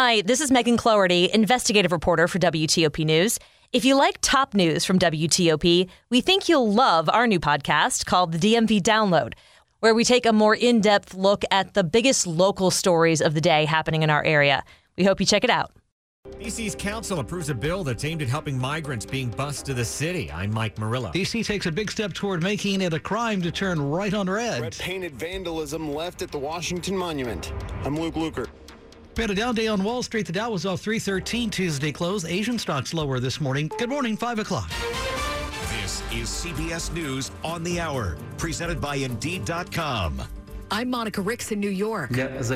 Hi, this is Megan Cloherty, investigative reporter for WTOP News. If you like top news from WTOP, we think you'll love our new podcast called the DMV Download, where we take a more in depth look at the biggest local stories of the day happening in our area. We hope you check it out. DC's council approves a bill that's aimed at helping migrants being bused to the city. I'm Mike Murillo. DC takes a big step toward making it a crime to turn right on red. Red painted vandalism left at the Washington Monument. I'm Luke Lukert. Had a down day on Wall Street. The Dow was off 313 Tuesday close. Asian stocks lower this morning. Good morning, 5 o'clock. This is CBS News on the Hour, presented by Indeed.com. I'm Monica Ricks in New York. Russian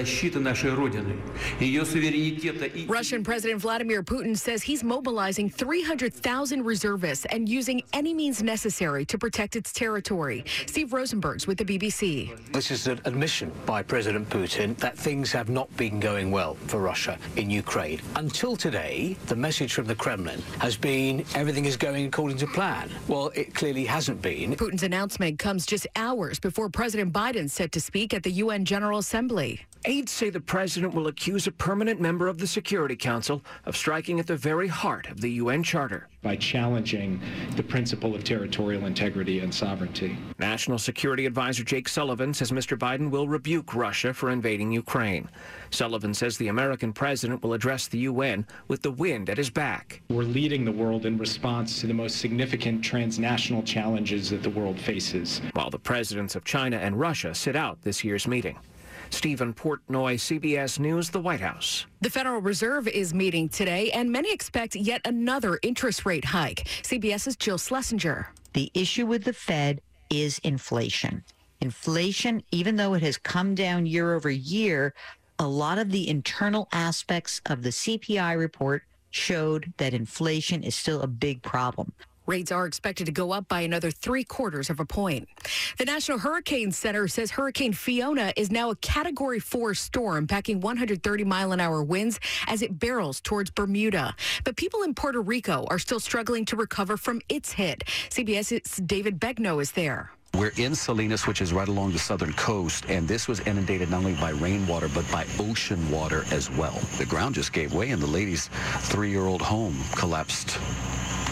President Vladimir Putin says he's mobilizing 300,000 reservists and using any means necessary to protect its territory. Steve Rosenberg's with the BBC. This is an admission by President Putin that things have not been going well for Russia in Ukraine. Until today, the message from the Kremlin has been everything is going according to plan. Well, it clearly hasn't been. Putin's announcement comes just hours before President Biden's set to speak at the UN General Assembly. Aides say the president will accuse a permanent member of the Security Council of striking at the very heart of the UN Charter. By challenging the principle of territorial integrity and sovereignty. National Security Advisor Jake Sullivan says Mr. Biden will rebuke Russia for invading Ukraine. Sullivan says the American president will address the UN with the wind at his back. We're leading the world in response to the most significant transnational challenges that the world faces. While the presidents of China and Russia sit out this year's meeting. Stephen Portnoy, CBS News, the White House. The Federal Reserve is meeting today, and many expect yet another interest rate hike. CBS's Jill Schlesinger. The issue with the Fed is inflation. Inflation, even though it has come down year over year, a lot of the internal aspects of the CPI report showed that inflation is still a big problem. Rates are expected to go up by another three quarters of a point. The National Hurricane Center says Hurricane Fiona is now a Category 4 storm, packing 130 mile an hour winds as it barrels towards Bermuda. But people in Puerto Rico are still struggling to recover from its hit. CBS's David Begnaud is there. We're in Salinas, which is right along the southern coast, and this was inundated not only by rainwater, but by ocean water as well. The ground just gave way, and the lady's three-year-old home collapsed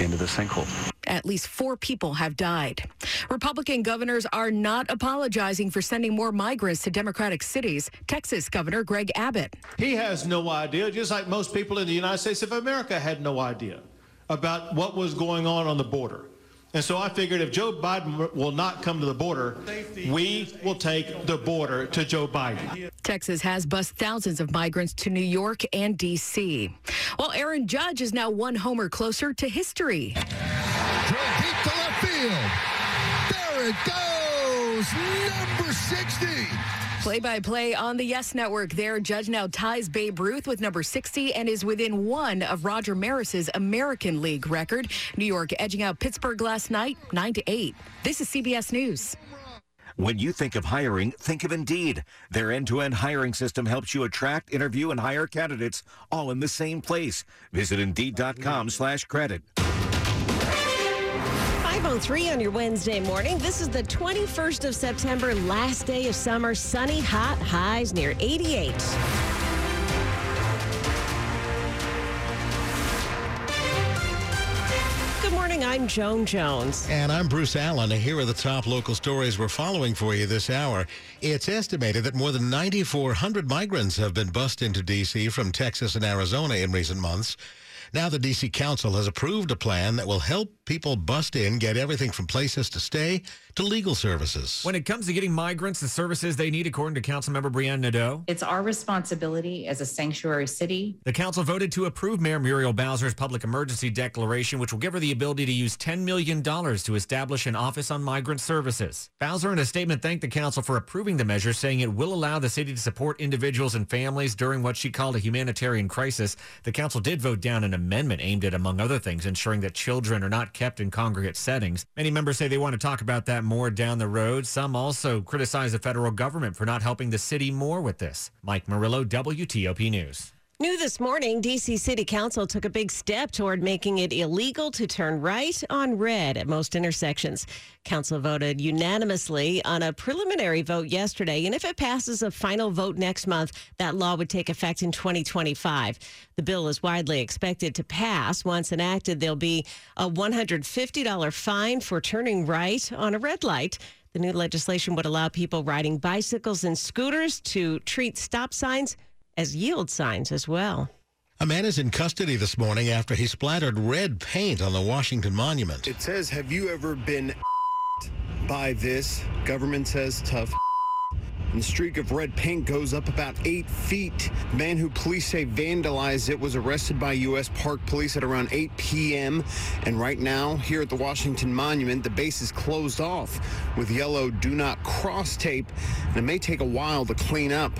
into the sinkhole. At least four people have died. Republican governors are not apologizing for sending more migrants to Democratic cities. Texas Governor Greg Abbott. He has no idea, just like most people in the United States of America had no idea about what was going on on the border. And so I figured if Joe Biden will not come to the border, we will take the border to Joe Biden. Texas has bused thousands of migrants to New York and D.C. While Aaron Judge is now one homer closer to history. Drove deep to left field. There it goes. Number 60. Play by play on the Yes Network there. Judge now ties Babe Ruth with number 60 and is within one of Roger Maris's American League record. New York edging out Pittsburgh last night, 9 to 8. This is CBS News. When you think of hiring, think of Indeed. Their end-to-end hiring system helps you attract, interview, and hire candidates all in the same place. Visit Indeed.com slash credit. 503 on your Wednesday morning. This is the 21st of September, last day of summer. Sunny, hot, highs near 88. Good morning. I'm Joan Jones. And I'm Bruce Allen. Here are the top local stories we're following for you this hour. It's estimated that more than 9,400 migrants have been bussed into D.C. from Texas and Arizona in recent months. Now the D.C. Council has approved a plan that will help people bust in, get everything from places to stay to legal services. When it comes to getting migrants the services they need, according to Councilmember Brianne Nadeau, it's our responsibility as a sanctuary city. The council voted to approve Mayor Muriel Bowser's public emergency declaration, which will give her the ability to use $10 million to establish an office on migrant services. Bowser, in a statement, thanked the council for approving the measure, saying it will allow the city to support individuals and families during what she called a humanitarian crisis. The council did vote down an amendment aimed at, among other things, ensuring that children are not kept in congregate settings. Many members say they want to talk about that more down the road. Some also criticize the federal government for not helping the city more with this. Mike Murillo, WTOP News. New this morning, D.C. City Council took a big step toward making it illegal to turn right on red at most intersections. Council voted unanimously on a preliminary vote yesterday, and if it passes a final vote next month, that law would take effect in 2025. The bill is widely expected to pass. Once enacted, there'll be a $150 fine for turning right on a red light. The new legislation would allow people riding bicycles and scooters to treat stop signs as yield signs as well. A man is in custody this morning after he splattered red paint on the Washington Monument. It says, Have you ever been by this? Government says tough. And the streak of red paint goes up about eight feet. The man who police say vandalized it was arrested by U.S. Park Police at around 8 p.m. And right now, here at the Washington Monument, the base is closed off with yellow do not cross tape, and it may take a while to clean up.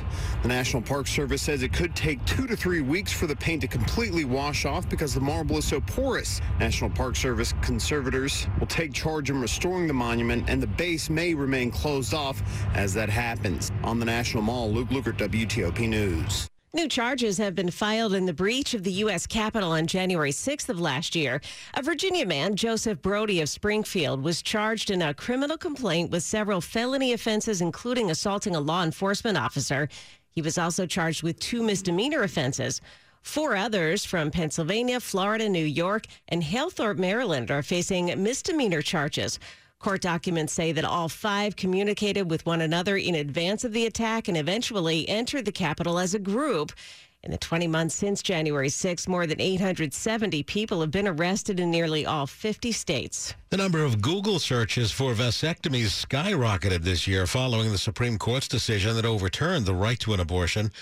The National Park Service says it could take two to three weeks for the paint to completely wash off because the marble is so porous. National Park Service conservators will take charge in restoring the monument, and the base may remain closed off as that happens. On the National Mall, Luke Lukert, WTOP News. New charges have been filed in the breach of the U.S. Capitol on January 6th of last year. A Virginia man, Joseph Brody of Springfield, was charged in a criminal complaint with several felony offenses, including assaulting a law enforcement officer. He was also charged with two misdemeanor offenses. Four others from Pennsylvania, Florida, New York, and Halethorpe, Maryland, are facing misdemeanor charges. Court documents say that all five communicated with one another in advance of the attack and eventually entered the Capitol as a group. In the 20 months since January 6, more than 870 people have been arrested in nearly all 50 states. The number of Google searches for vasectomies skyrocketed this year following the Supreme Court's decision that overturned the right to an abortion.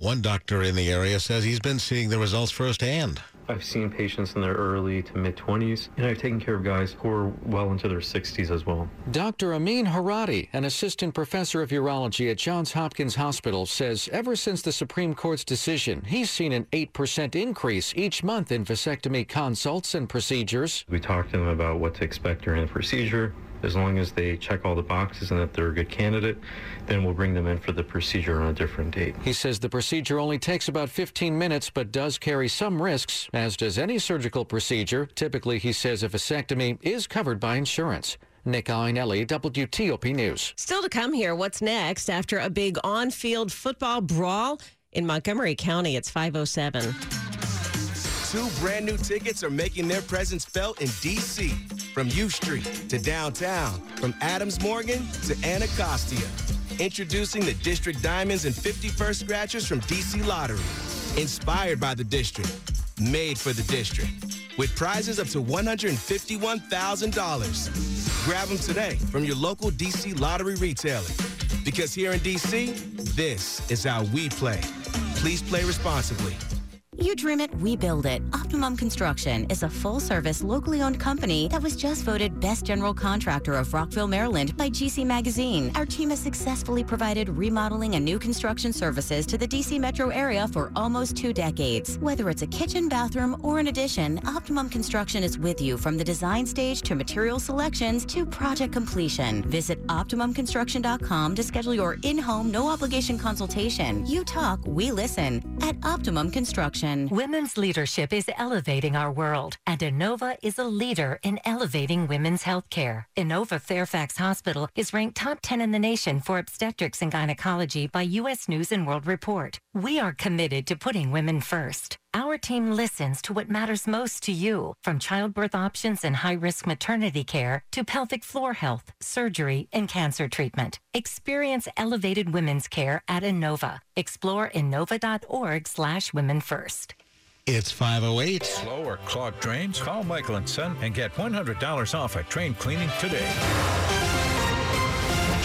One doctor in the area says he's been seeing the results firsthand. I've seen patients in their early to mid 20s, and I've taken care of guys who are well into their 60s as well. Dr. Amin Herati, an assistant professor of urology at Johns Hopkins Hospital, says ever since the Supreme Court's decision, he's seen an 8% increase each month in vasectomy consults and procedures. We talk to them about what to expect during the procedure, as long as they check all the boxes and that they're a good candidate, then we'll bring them in for the procedure on a different date. He says the procedure only takes about 15 minutes, but does carry some risks, as does any surgical procedure. Typically, he says a vasectomy is covered by insurance. Nick Iannelli, WTOP News. Still to come here, what's next after a big on field football brawl in Montgomery County? It's 507. Two brand new tickets are making their presence felt in D.C. From U Street to downtown, from Adams Morgan to Anacostia. Introducing the District Diamonds and 51st Scratchers from DC Lottery. Inspired by the district, made for the district. With prizes up to $151,000. Grab them today from your local DC Lottery retailer. Because here in DC, this is how we play. Please play responsibly. You dream it, we build it. Optimum Construction is a full service, locally owned company that was just voted Best General Contractor of Rockville, Maryland by GC Magazine. Our team has successfully provided remodeling and new construction services to the DC metro area for almost two decades. Whether it's a kitchen, bathroom, or an addition, Optimum Construction is with you from the design stage to material selections to project completion. Visit OptimumConstruction.com to schedule your in home, no obligation consultation. You talk, we listen at Optimum Construction. Women's leadership is elevating our world, and Inova is a leader in elevating women's health care. Inova Fairfax Hospital is ranked top 10 in the nation for obstetrics and gynecology by U.S. News and World Report. We are committed to putting women first. Our team listens to what matters most to you, from childbirth options and high risk maternity care to pelvic floor health, surgery, and cancer treatment. Experience elevated women's care at Inova. Explore inova.org slash women first. It's 508. Slow or clogged drains? Call Michael and Son and get $100 off at train cleaning today.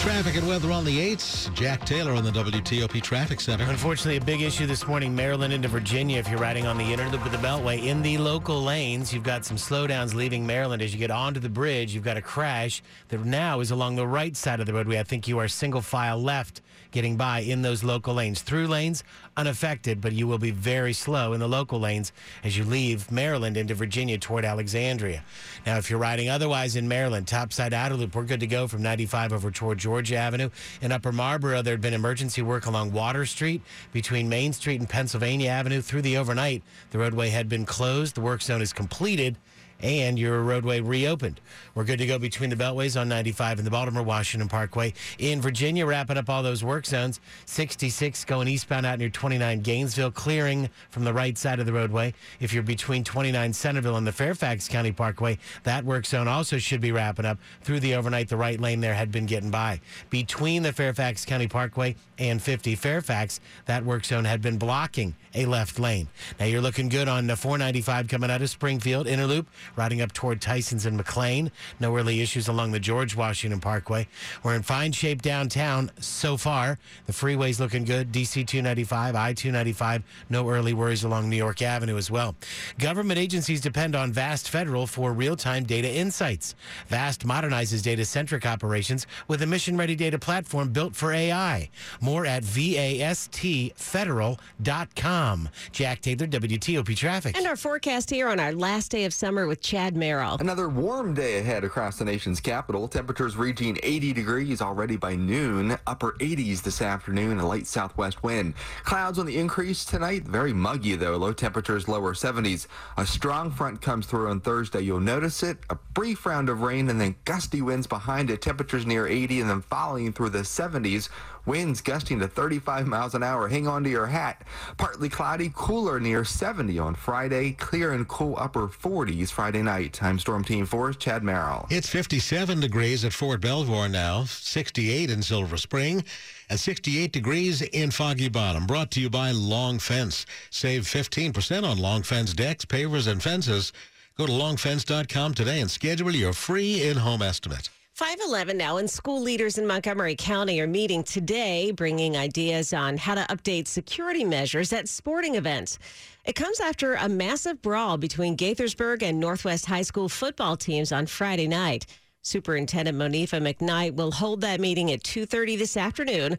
Traffic and weather on the 8s. Jack Taylor on the WTOP Traffic Center. Unfortunately, a big issue this morning, Maryland into Virginia. If you're riding on the inner loop of the Beltway, in the local lanes, you've got some slowdowns leaving Maryland. As you get onto the bridge, you've got a crash that now is along the right side of the roadway. I think you are single file left getting by in those local lanes. Through lanes, unaffected, but you will be very slow in the local lanes as you leave Maryland into Virginia toward Alexandria. Now, if you're riding otherwise in Maryland, topside outer loop, we're good to go from 95 over toward Georgia Avenue. In Upper Marlboro, there had been emergency work along Water Street between Main Street and Pennsylvania Avenue through the overnight. The roadway had been closed. The work zone is completed and your roadway reopened. We're good to go between the beltways on 95 and the Baltimore Washington Parkway. In Virginia, wrapping up all those work zones. 66 going eastbound out near 29 Gainesville, clearing from the right side of the roadway. If you're between 29 Centreville and the Fairfax County Parkway, that work zone also should be wrapping up through the overnight. The right lane there had been getting by. Between the Fairfax County Parkway and 50 Fairfax, that work zone had been blocking a left lane. Now you're looking good on uh, the 495 coming out of Springfield, inner loop riding up toward Tyson's and McLean. No early issues along the George Washington Parkway. We're in fine shape downtown so far. The freeway's looking good. DC 295, I 295. No early worries along New York Avenue as well. Government agencies depend on Vast Federal for real time data insights. Vast modernizes data centric operations with a mission ready data platform built for AI. More at vastfederal.com. Jack Taylor, WTOP Traffic. And our forecast here on our last day of summer with Chad Merrill. Another warm day ahead across the nation's capital. Temperatures reaching 80 degrees already by noon. Upper 80s this afternoon, a light southwest wind. Clouds on the increase tonight. Very muggy, though. Low temperatures, lower 70s. A strong front comes through on Thursday. You'll notice it. A brief round of rain and then gusty winds behind it. Temperatures near 80 and then following through the 70s. Winds gusting to 35 miles an hour. Hang on to your hat. Partly cloudy, cooler near 70 on Friday. Clear and cool upper 40s Friday night. I'm Storm Team 4's Chad Merrill. It's 57 degrees at Fort Belvoir now, 68 in Silver Spring, and 68 degrees in Foggy Bottom. Brought to you by Long Fence. Save 15% on Long Fence decks, pavers, and fences. Go to longfence.com today and schedule your free in-home estimate. 511 now, and school leaders in Montgomery County are meeting today, bringing ideas on how to update security measures at sporting events. It comes after a massive brawl between Gaithersburg and Northwest High School football teams on Friday night. Superintendent Monifa McKnight will hold that meeting at 2:30 this afternoon.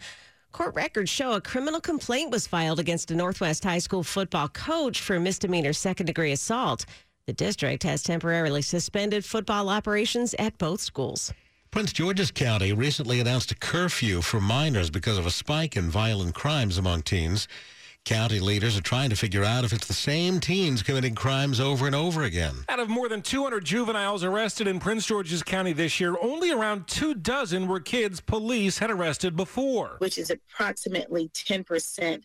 Court records show a criminal complaint was filed against a Northwest High School football coach for misdemeanor second degree assault. The district has temporarily suspended football operations at both schools. Prince George's County recently announced a curfew for minors because of a spike in violent crimes among teens. County leaders are trying to figure out if it's the same teens committing crimes over and over again. Out of more than 200 juveniles arrested in Prince George's County this year, only around two dozen were kids police had arrested before. Which is approximately 10%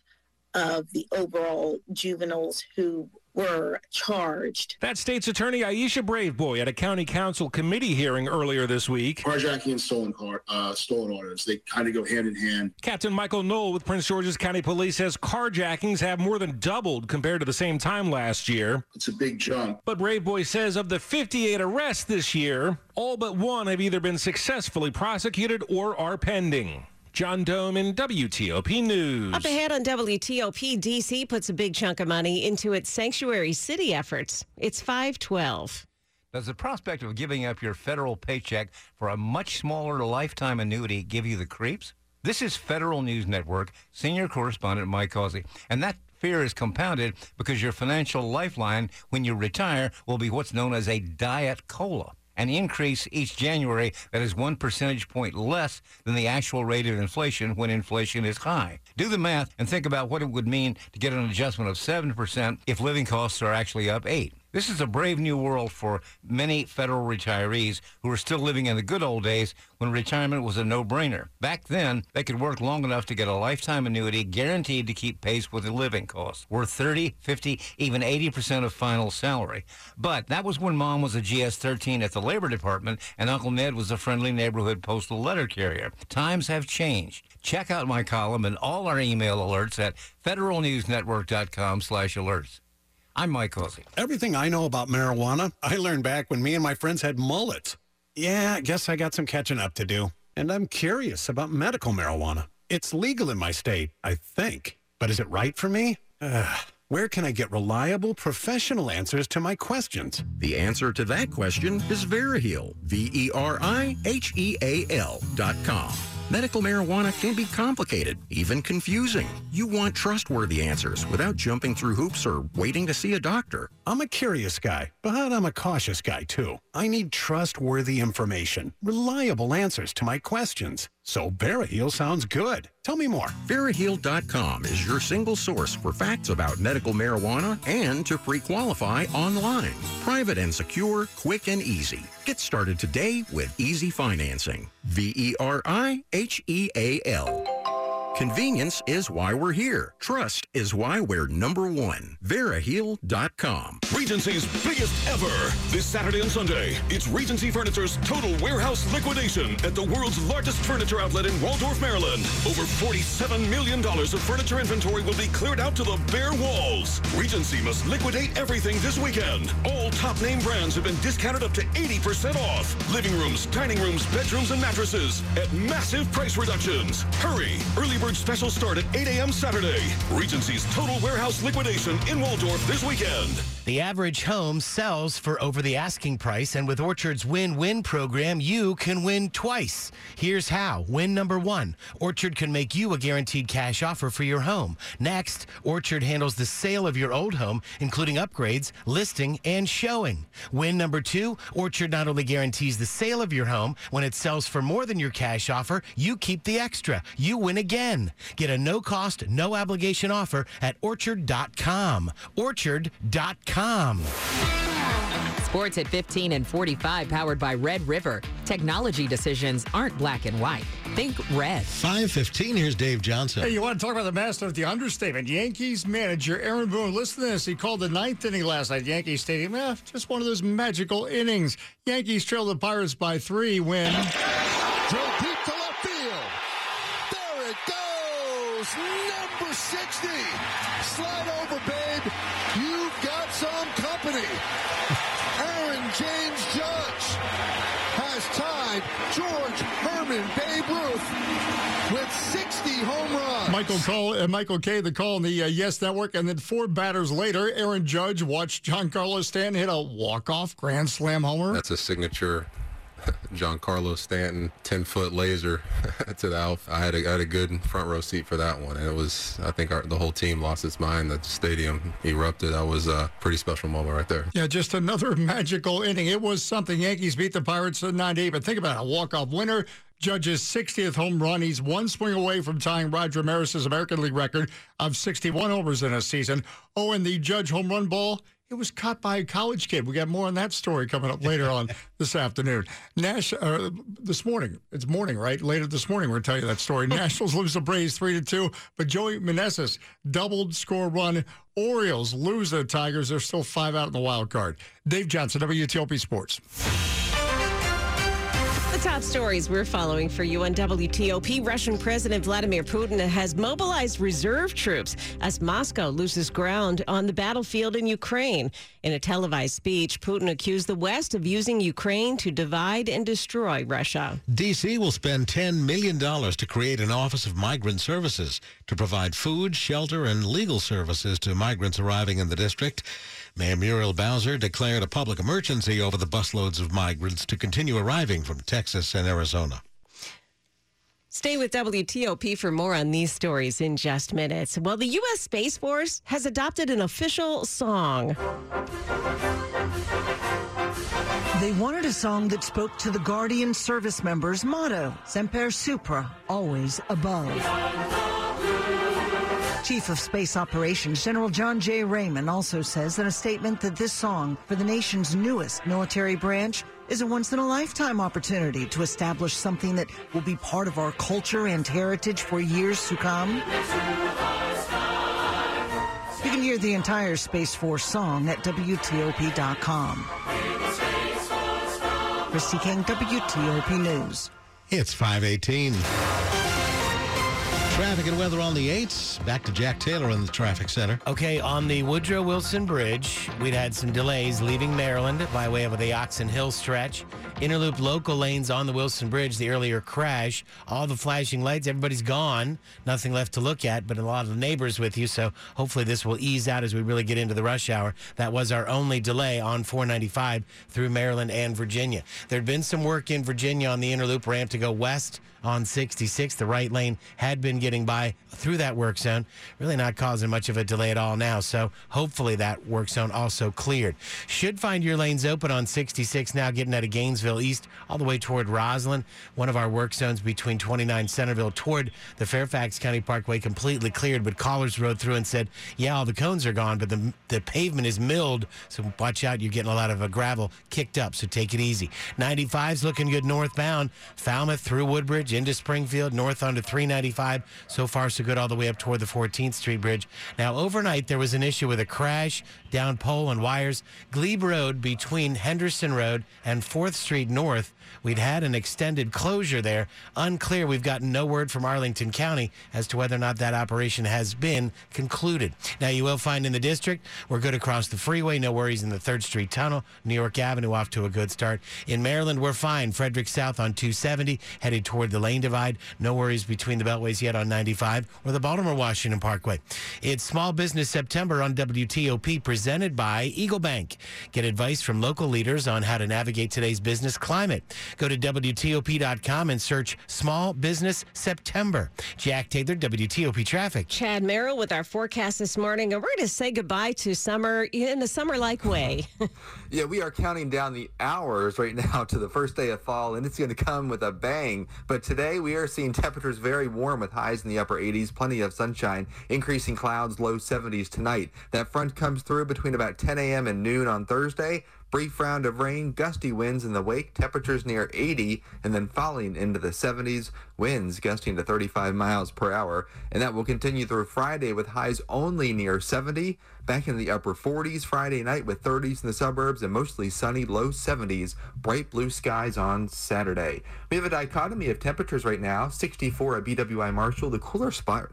of the overall juveniles who were charged. That state's attorney Aisha Braveboy at a county council committee hearing earlier this week. Carjacking and stolen car, uh, stolen orders, they kind of go hand in hand. Captain Michael Knoll with Prince George's County Police says carjackings have more than doubled compared to the same time last year. It's a big jump. But Braveboy says of the 58 arrests this year, all but one have either been successfully prosecuted or are pending. John Dome in WTOP News. Up ahead on WTOP, DC puts a big chunk of money into its sanctuary city efforts. It's 512. Does the prospect of giving up your federal paycheck for a much smaller lifetime annuity give you the creeps? This is Federal News Network senior correspondent Mike Causey, and that fear is compounded because your financial lifeline when you retire will be what's known as a diet COLA an increase each January that is one percentage point less than the actual rate of inflation when inflation is high. Do the math and think about what it would mean to get an adjustment of 7% if living costs are actually up 8. This is a brave new world for many federal retirees who are still living in the good old days when retirement was a no-brainer. Back then, they could work long enough to get a lifetime annuity guaranteed to keep pace with the living costs, worth 30, 50, even 80% of final salary. But that was when mom was a GS-13 at the Labor Department and Uncle Ned was a friendly neighborhood postal letter carrier. Times have changed. Check out my column and all our email alerts at federalnewsnetwork.com slash alerts. I'm Mike Causey. Everything I know about marijuana, I learned back when me and my friends had mullets. Yeah, I guess I got some catching up to do. And I'm curious about medical marijuana. It's legal in my state, I think. But is it right for me? Uh, where can I get reliable, professional answers to my questions? The answer to that question is Veriheal, V-E-R-I-H-E-A-L dot com. Medical marijuana can be complicated, even confusing. You want trustworthy answers without jumping through hoops or waiting to see a doctor. I'm a curious guy, but I'm a cautious guy too. I need trustworthy information, reliable answers to my questions. So Veriheal sounds good. Tell me more. Veriheal.com is your single source for facts about medical marijuana and to pre-qualify online. Private and secure, quick and easy. Get started today with easy financing. V-E-R-I-H-E-A-L. Convenience is why we're here. Trust is why we're number one. Veriheal.com. Regency's biggest ever. This Saturday and Sunday, it's Regency Furniture's total warehouse liquidation at the world's largest furniture outlet in Waldorf, Maryland. Over $47 million of furniture inventory will be cleared out to the bare walls. Regency must liquidate everything this weekend. All top name brands have been discounted up to 80% off. Living rooms, dining rooms, bedrooms, and mattresses at massive price reductions. Hurry! Early bird special start at 8 a.m. Saturday. Regency's total warehouse liquidation in Waldorf this weekend. The average home sells for over the asking price, and with Orchard's Win Win program, you can win twice. Here's how win number one Orchard can make you a guaranteed cash offer for your home. Next, Orchard handles the sale of your old home, including upgrades, listing, and showing. Win number two Orchard not only guarantees the sale of your home, when it sells for more than your cash offer, you keep the extra. You win again. Get a no cost, no obligation offer at orchard.com. Orchard.com. Sports at 15 and 45, powered by Red River. Technology decisions aren't black and white. Think red. 515, here's Dave Johnson. Hey, you want to talk about the master of the understatement? Yankees manager Aaron Boone. Listen to this. He called the ninth inning last night, Yankee Stadium. Eh, just one of those magical innings. Yankees trail the Pirates by three when. Drill deep to left field. There it goes. Number 60. Slide over, babe. You've got some company. Aaron James Judge has tied George Herman Babe Ruth with 60 home runs. Michael call, uh, Michael Kay. The call on the uh, Yes Network, and then four batters later, Aaron Judge watched Giancarlo Stanton hit a walk-off grand slam homer. That's a signature Giancarlo Stanton 10 foot laser to the out. I had, a, I had a good front row seat for that one. And it was, I think our, the whole team lost its mind. The stadium erupted. That was a pretty special moment right there. Yeah, just another magical inning. It was something. Yankees beat the Pirates at 98, but think about it. A walk-off winner. Judge's 60th home run. He's one swing away from tying Roger Maris's American League record of 61 homers in a season. Oh, and the Judge home run ball, it was caught by a college kid. We got more on that story coming up later on this afternoon. Nash, uh, this morning, it's morning, right? Later this morning, we're going to tell you that story. Nationals lose the Braves 3 to 2, but Joey Meneses doubled score run. Orioles lose the Tigers. They're still five out in the wild card. Dave Johnson, WTOP Sports. Top stories we're following for you on WTOP. Russian President Vladimir Putin has mobilized reserve troops as Moscow loses ground on the battlefield in Ukraine. In a televised speech, Putin accused the West of using Ukraine to divide and destroy Russia. D.C. will spend $10 million to create an Office of Migrant Services to provide food, shelter, and legal services to migrants arriving in the district. Mayor Muriel Bowser declared a public emergency over the busloads of migrants to continue arriving from Texas and Arizona. Stay with WTOP for more on these stories in just minutes. Well, the U.S. Space Force has adopted an official song. They wanted a song that spoke to the Guardian service members' motto, Semper Supra, always above. Chief of Space Operations General John J. Raymond also says in a statement that this song for the nation's newest military branch is a once in a lifetime opportunity to establish something that will be part of our culture and heritage for years to come. You can hear the entire Space Force song at WTOP.com. Christy King, WTOP News. It's 518. Traffic and weather on the 8s. Back to Jack Taylor in the traffic center. Okay, on the Woodrow Wilson Bridge, we'd had some delays leaving Maryland by way of the Oxon Hill stretch. Interloop local lanes on the Wilson Bridge, the earlier crash. All the flashing lights, everybody's gone. Nothing left to look at, but a lot of neighbors with you. So hopefully this will ease out as we really get into the rush hour. That was our only delay on 495 through Maryland and Virginia. There'd been some work in Virginia on the Interloop ramp to go west on 66. The right lane had been getting by through that work zone, really not causing much of a delay at all now. So hopefully that work zone also cleared. Should find your lanes open on 66 now, getting out of Gainesville East all the way toward Rosslyn. One of our work zones between 29 Centreville toward the Fairfax County Parkway completely cleared, but callers rode through and said, yeah, all the cones are gone, but the, the pavement is milled. So watch out, you're getting a lot of uh, gravel kicked up. So take it easy. 95's looking good northbound. Falmouth through Woodbridge into Springfield, north onto 395. So far, so good all the way up toward the 14th Street Bridge. Now, overnight, there was an issue with a crash down pole and wires. Glebe Road between Henderson Road and 4th Street North. We'd had an extended closure there. Unclear. We've gotten no word from Arlington County as to whether or not that operation has been concluded. Now, you will find in the district, we're good across the freeway. No worries in the 3rd Street Tunnel. New York Avenue off to a good start. In Maryland, we're fine. Frederick South on 270, headed toward the lane divide. No worries between the beltways yet on 95 or the Baltimore Washington Parkway. It's Small Business September on WTOP, presented by Eagle Bank. Get advice from local leaders on how to navigate today's business climate. Go to WTOP.com and search Small Business September. Jack Taylor, WTOP Traffic. Chad Merrill with our forecast this morning, and we're going to say goodbye to summer in a summer like way. Yeah, we are counting down the hours right now to the first day of fall, and it's going to come with a bang. But today we are seeing temperatures very warm with highs in the upper 80s, plenty of sunshine, increasing clouds, low 70s tonight. That front comes through between about 10 a.m. and noon on Thursday. Brief round of rain, gusty winds in the wake, temperatures near 80, and then falling into the 70s, winds gusting to 35 miles per hour. And that will continue through Friday with highs only near 70, back in the upper 40s Friday night with 30s in the suburbs and mostly sunny low 70s, bright blue skies on Saturday. We have a dichotomy of temperatures right now 64 at BWI Marshall, the cooler spot.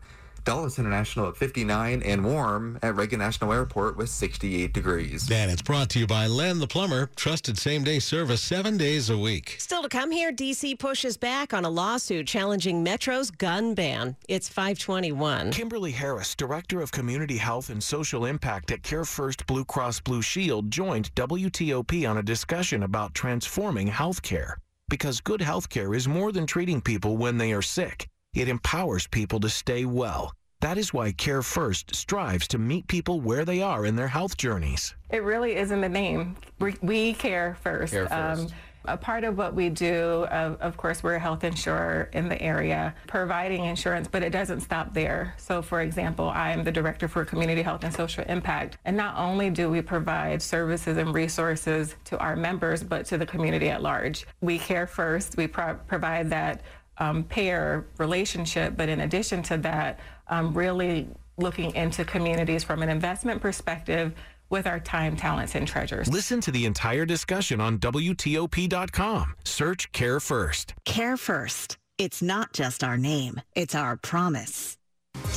Dulles International at 59 and warm at Reagan National Airport with 68 degrees. And it's brought to you by Len the Plumber. Trusted same day service seven days a week. Still to come here, DC pushes back on a lawsuit challenging Metro's gun ban. It's 521. Kimberly Harris, Director of Community Health and Social Impact at Care First Blue Cross Blue Shield, joined WTOP on a discussion about transforming healthcare. Because good healthcare is more than treating people when they are sick. It empowers people to stay well. That is why Care First strives to meet people where they are in their health journeys. It really is in the name. We, we care first. Care first. Um, a part of what we do, of, of, course, we're a health insurer in the area, providing insurance, but it doesn't stop there. So, for example, I am the director for community health and social impact. And not only do we provide services and resources to our members, but to the community at large. We care first. We pro- provide that um, payer relationship, but in addition to that, um, really looking into communities from an investment perspective with our time, talents, and treasures. Listen to the entire discussion on WTOP.com. Search Care First. Care First. It's not just our name, it's our promise.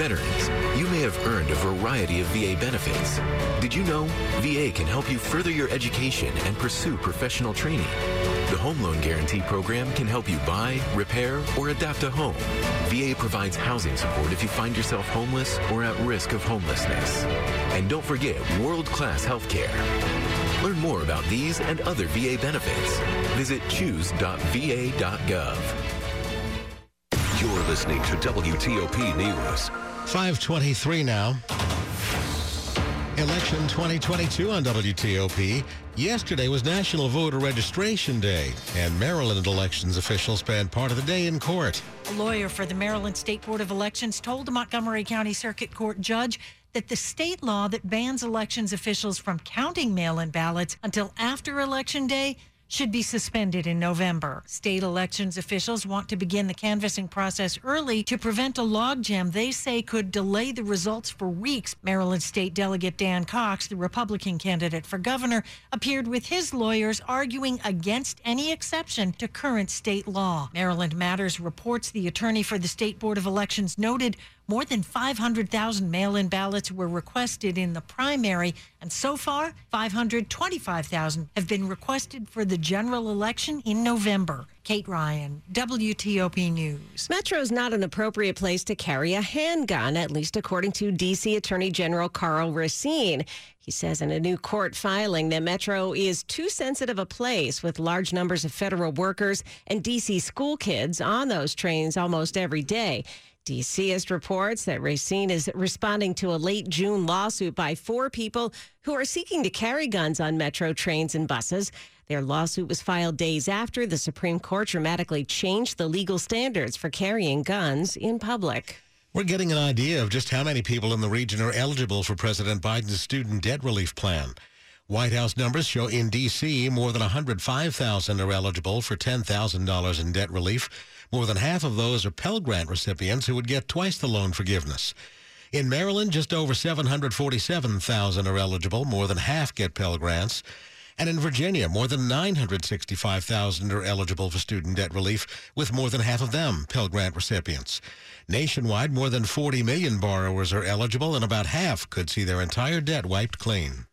Veterans, you may have earned a variety of VA benefits. Did you know VA can help you further your education and pursue professional training? The Home Loan Guarantee Program can help you buy, repair, or adapt a home. VA provides housing support if you find yourself homeless or at risk of homelessness. And don't forget world-class health care. Learn more about these and other VA benefits. Visit choose.va.gov. You're listening to WTOP News. 523 now. Election 2022 on WTOP. Yesterday was National Voter Registration Day, and Maryland elections officials spent part of the day in court. A lawyer for the Maryland State Board of Elections told the Montgomery County Circuit Court judge that the state law that bans elections officials from counting mail in ballots until after Election Day should be suspended in November. State elections officials want to begin the canvassing process early to prevent a logjam they say could delay the results for weeks. Maryland State Delegate Dan Cox, the Republican candidate for governor, appeared with his lawyers arguing against any exception to current state law. Maryland Matters reports the attorney for the State Board of Elections noted more than 500,000 mail in ballots were requested in the primary, and so far, 525,000 have been requested for the general election in November. Kate Ryan, WTOP News. Metro is not an appropriate place to carry a handgun, at least according to D.C. Attorney General Karl Racine. He says in a new court filing that Metro is too sensitive a place with large numbers of federal workers and D.C. school kids on those trains almost every day. DCist reports that Racine is responding to a late June lawsuit by four people who are seeking to carry guns on metro trains and buses. Their lawsuit was filed days after the Supreme Court dramatically changed the legal standards for carrying guns in public. We're getting an idea of just how many people in the region are eligible for President Biden's student debt relief plan. White House numbers show in D.C. more than 105,000 are eligible for $10,000 in debt relief. More than half of those are Pell Grant recipients who would get twice the loan forgiveness. In Maryland, just over 747,000 are eligible. More than half get Pell Grants. And in Virginia, more than 965,000 are eligible for student debt relief, with more than half of them Pell Grant recipients. Nationwide, more than 40 million borrowers are eligible, and about half could see their entire debt wiped clean.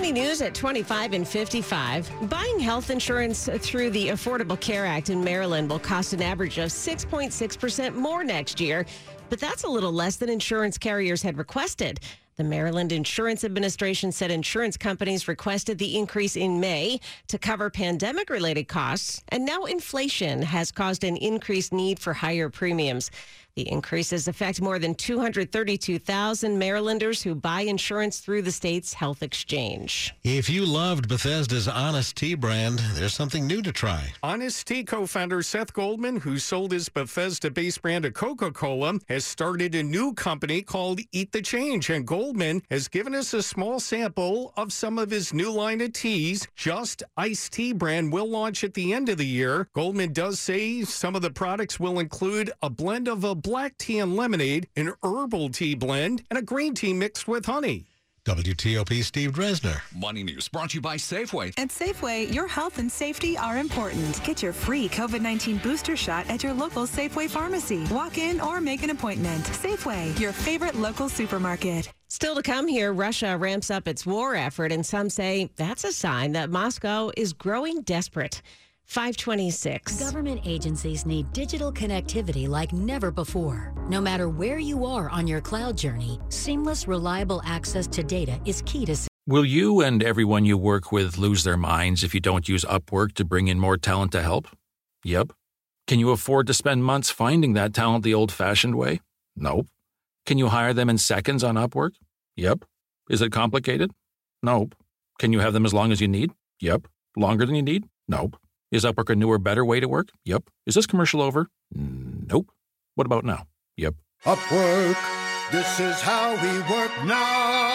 Money news at 25 and 55. Buying health insurance through the Affordable Care Act in Maryland will cost an average of 6.6% more next year, but that's a little less than insurance carriers had requested. The Maryland Insurance Administration said insurance companies requested the increase in May to cover pandemic related costs, and now inflation has caused an increased need for higher premiums. The increases affect more than 232,000 Marylanders who buy insurance through the state's health exchange. If you loved Bethesda's Honest Tea brand, there's something new to try. Honest Tea co founder Seth Goldman, who sold his Bethesda based brand to Coca Cola, has started a new company called Eat the Change. And Goldman has given us a small sample of some of his new line of teas. Just Iced Tea brand will launch at the end of the year. Goldman does say some of the products will include a blend of a black tea and lemonade, an herbal tea blend, and a green tea mixed with honey. WTOP Steve Dresner. Money News brought to you by Safeway. At Safeway, your health and safety are important. Get your free COVID 19 booster shot at your local Safeway pharmacy. Walk in or make an appointment. Safeway, your favorite local supermarket. Still to come here, Russia ramps up its war effort, and some say that's a sign that Moscow is growing desperate. 526. Government agencies need digital connectivity like never before. No matter where you are on your cloud journey, seamless, reliable access to data is key to. Success. Will you and everyone you work with lose their minds if you don't use Upwork to bring in more talent to help? Yep. Can you afford to spend months finding that talent the old fashioned way? Nope. Can you hire them in seconds on Upwork? Yep. Is it complicated? Nope. Can you have them as long as you need? Yep. Longer than you need? Nope. Is Upwork a newer, better way to work? Yep. Is this commercial over? Nope. What about now? Yep. Upwork. This is how we work now.